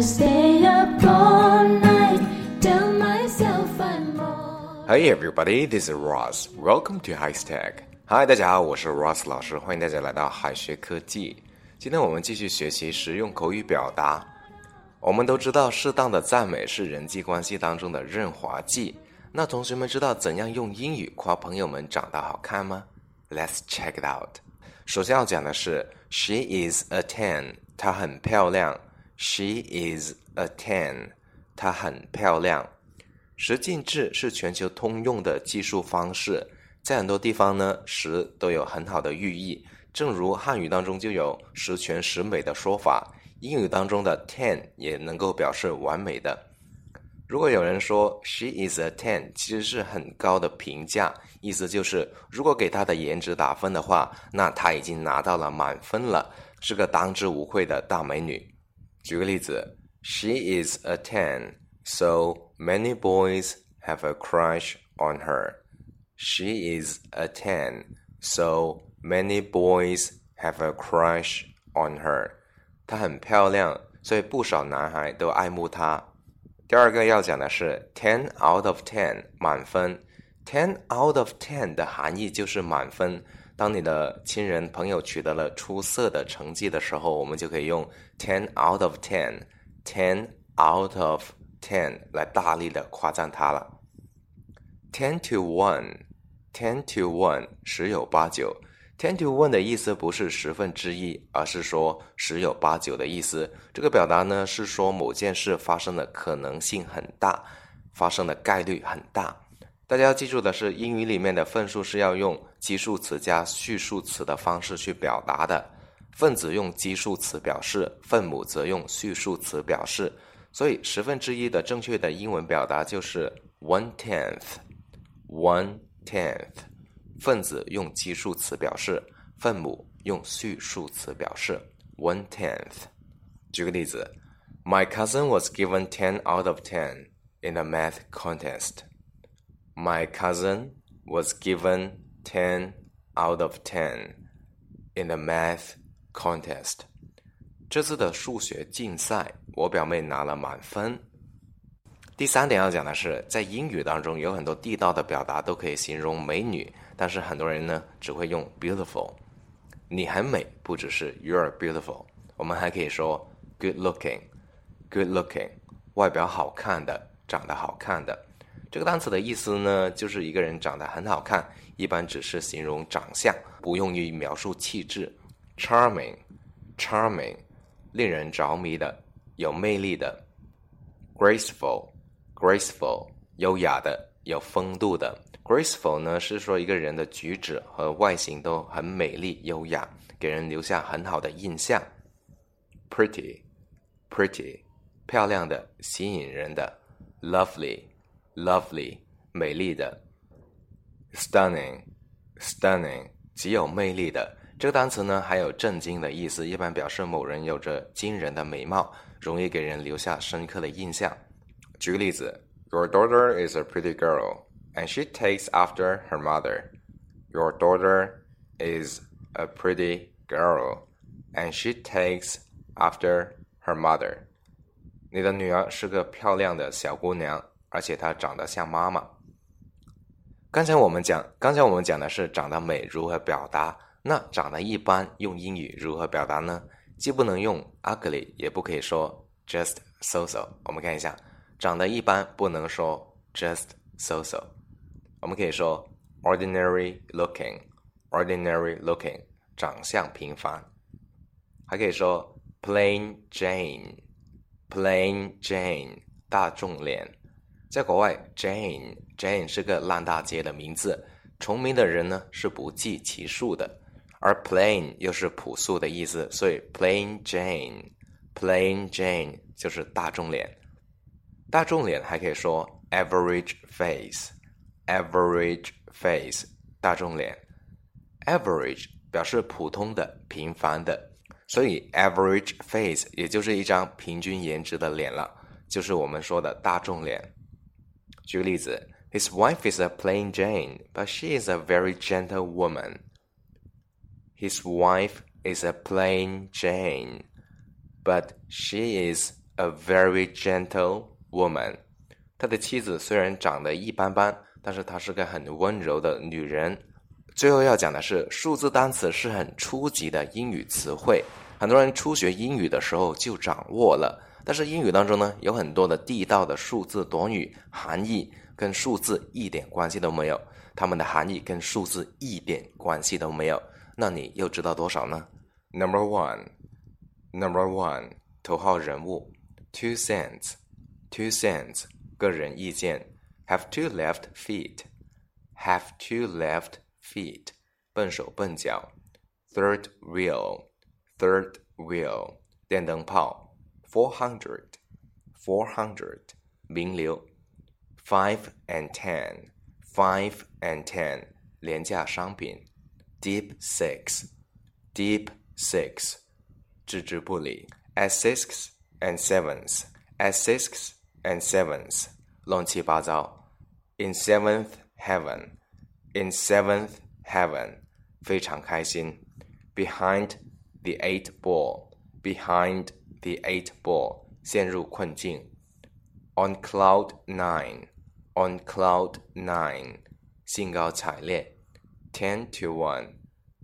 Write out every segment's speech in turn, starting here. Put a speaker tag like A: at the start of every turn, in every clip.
A: Hey everybody, this is Ross. Welcome to High Tech. Hi，大家好，我是 Ross 老师，欢迎大家来到海学科技。今天我们继续学习实用口语表达。我们都知道，适当的赞美是人际关系当中的润滑剂。那同学们知道怎样用英语夸朋友们长得好看吗？Let's check it out。首先要讲的是，She is a ten，她很漂亮。She is a ten，她很漂亮。十进制是全球通用的计数方式，在很多地方呢，十都有很好的寓意。正如汉语当中就有十全十美的说法。英语当中的 ten 也能够表示完美的。如果有人说 she is a ten，其实是很高的评价，意思就是如果给她的颜值打分的话，那她已经拿到了满分了，是个当之无愧的大美女。举个例子，she is a ten，so many boys have a crush on her。She is a ten，so many boys have a crush on her。她很漂亮，所以不少男孩都爱慕她。第二个要讲的是 ten out of ten 满分。ten out of ten 的含义就是满分。当你的亲人朋友取得了出色的成绩的时候，我们就可以用 ten out of ten，ten out of ten 来大力的夸赞他了。ten to one，ten to one 十有八九。Ten to one 的意思不是十分之一，而是说十有八九的意思。这个表达呢是说某件事发生的可能性很大，发生的概率很大。大家要记住的是，英语里面的分数是要用基数词加序数词的方式去表达的。分子用基数词表示，分母则用序数词表示。所以十分之一的正确的英文表达就是 one tenth，one tenth。分子用基数词表示，分母用序数词表示。One tenth。举个例子，My cousin was given ten out of ten in the math contest. My cousin was given ten out of ten in the math contest. 这次的数学竞赛，我表妹拿了满分。第三点要讲的是，在英语当中有很多地道的表达都可以形容美女。但是很多人呢只会用 beautiful，你很美，不只是 you're beautiful，我们还可以说 good looking，good looking，外表好看的，长得好看的。这个单词的意思呢，就是一个人长得很好看，一般只是形容长相，不用于描述气质。charming，charming，令人着迷的，有魅力的。graceful，graceful，优雅的，有风度的。Graceful 呢是说一个人的举止和外形都很美丽优雅，给人留下很好的印象。Pretty，pretty，漂亮的，吸引人的。Lovely Lovely，lovely，美丽的。Stunning，stunning，极有魅力的。这个单词呢还有震惊的意思，一般表示某人有着惊人的美貌，容易给人留下深刻的印象。举个例子，Your daughter is a pretty girl. and she takes after her mother. Your daughter is a pretty girl, and she takes after her mother. 你的女儿是个漂亮的小姑娘， 而且她长得像妈妈。刚才我们讲，刚才我们讲的是长得美如何表达，那长得一般用英语如何表达呢？既不能用 ugly，也不可以说 just so so。我们看一下，长得一般不能说 just so so。我们可以说 ordinary looking，ordinary looking，长相平凡。还可以说 plain Jane，plain Jane，大众脸。在国外，Jane，Jane 是个烂大街的名字，重名的人呢是不计其数的。而 plain 又是朴素的意思，所以 plain Jane，plain Jane 就是大众脸。大众脸还可以说 average face。average face 大众脸，average 表示普通的、平凡的，所以 average face 也就是一张平均颜值的脸了，就是我们说的大众脸。举个例子，His wife is a plain Jane, but she is a very gentle woman. His wife is a plain Jane, but she is a very gentle woman。他的妻子虽然长得一般般，但是她是个很温柔的女人。最后要讲的是，数字单词是很初级的英语词汇，很多人初学英语的时候就掌握了。但是英语当中呢，有很多的地道的数字短语，含义跟数字一点关系都没有，它们的含义跟数字一点关系都没有。那你又知道多少呢？Number one，Number one，头号人物，two cents，two cents，个人意见，have two left feet，have two left feet，笨手笨脚，third wheel，third wheel，电灯泡 ，four hundred，four hundred，名流，five and ten，five and ten，廉价商品。Deep six, deep six，置之不理。At six and sevens, at six and sevens，乱七八糟。In seventh heaven, in seventh heaven，非常开心。Behind the eight ball, behind the eight ball，陷入困境。On cloud nine, on cloud nine，兴高采烈。ten to one,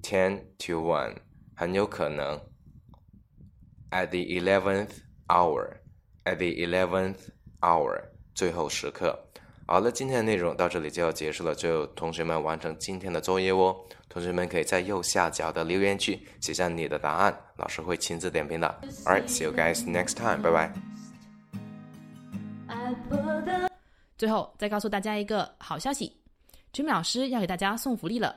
A: ten to one，很有可能。At the eleventh hour, at the eleventh hour，最后时刻。 好了，今天的内容到这里就要结束了。最后，同学们完成今天的作业哦。同学们可以在右下角的留言区写下你的答案，老师会亲自点评的。All right, see you guys next time. 拜拜。
B: 最后再告诉大家一个好消息。Jimmy 老师要给大家送福利了，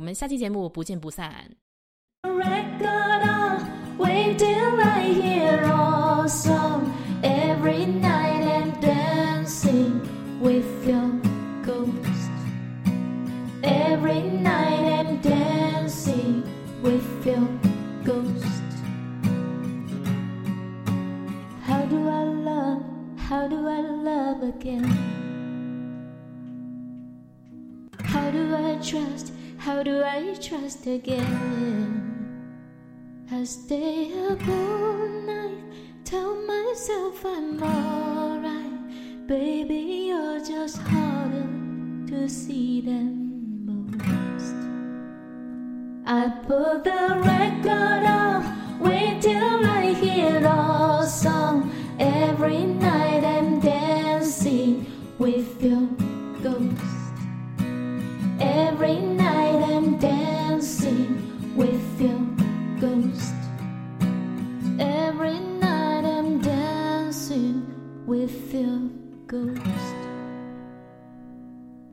B: 我们下期节目不见不散。
C: How do I trust again? I stay up all night, tell myself I'm alright. Baby, you're just harder to see than most. I put the record on, wait till I hear our song. Every night I'm dancing with your ghost.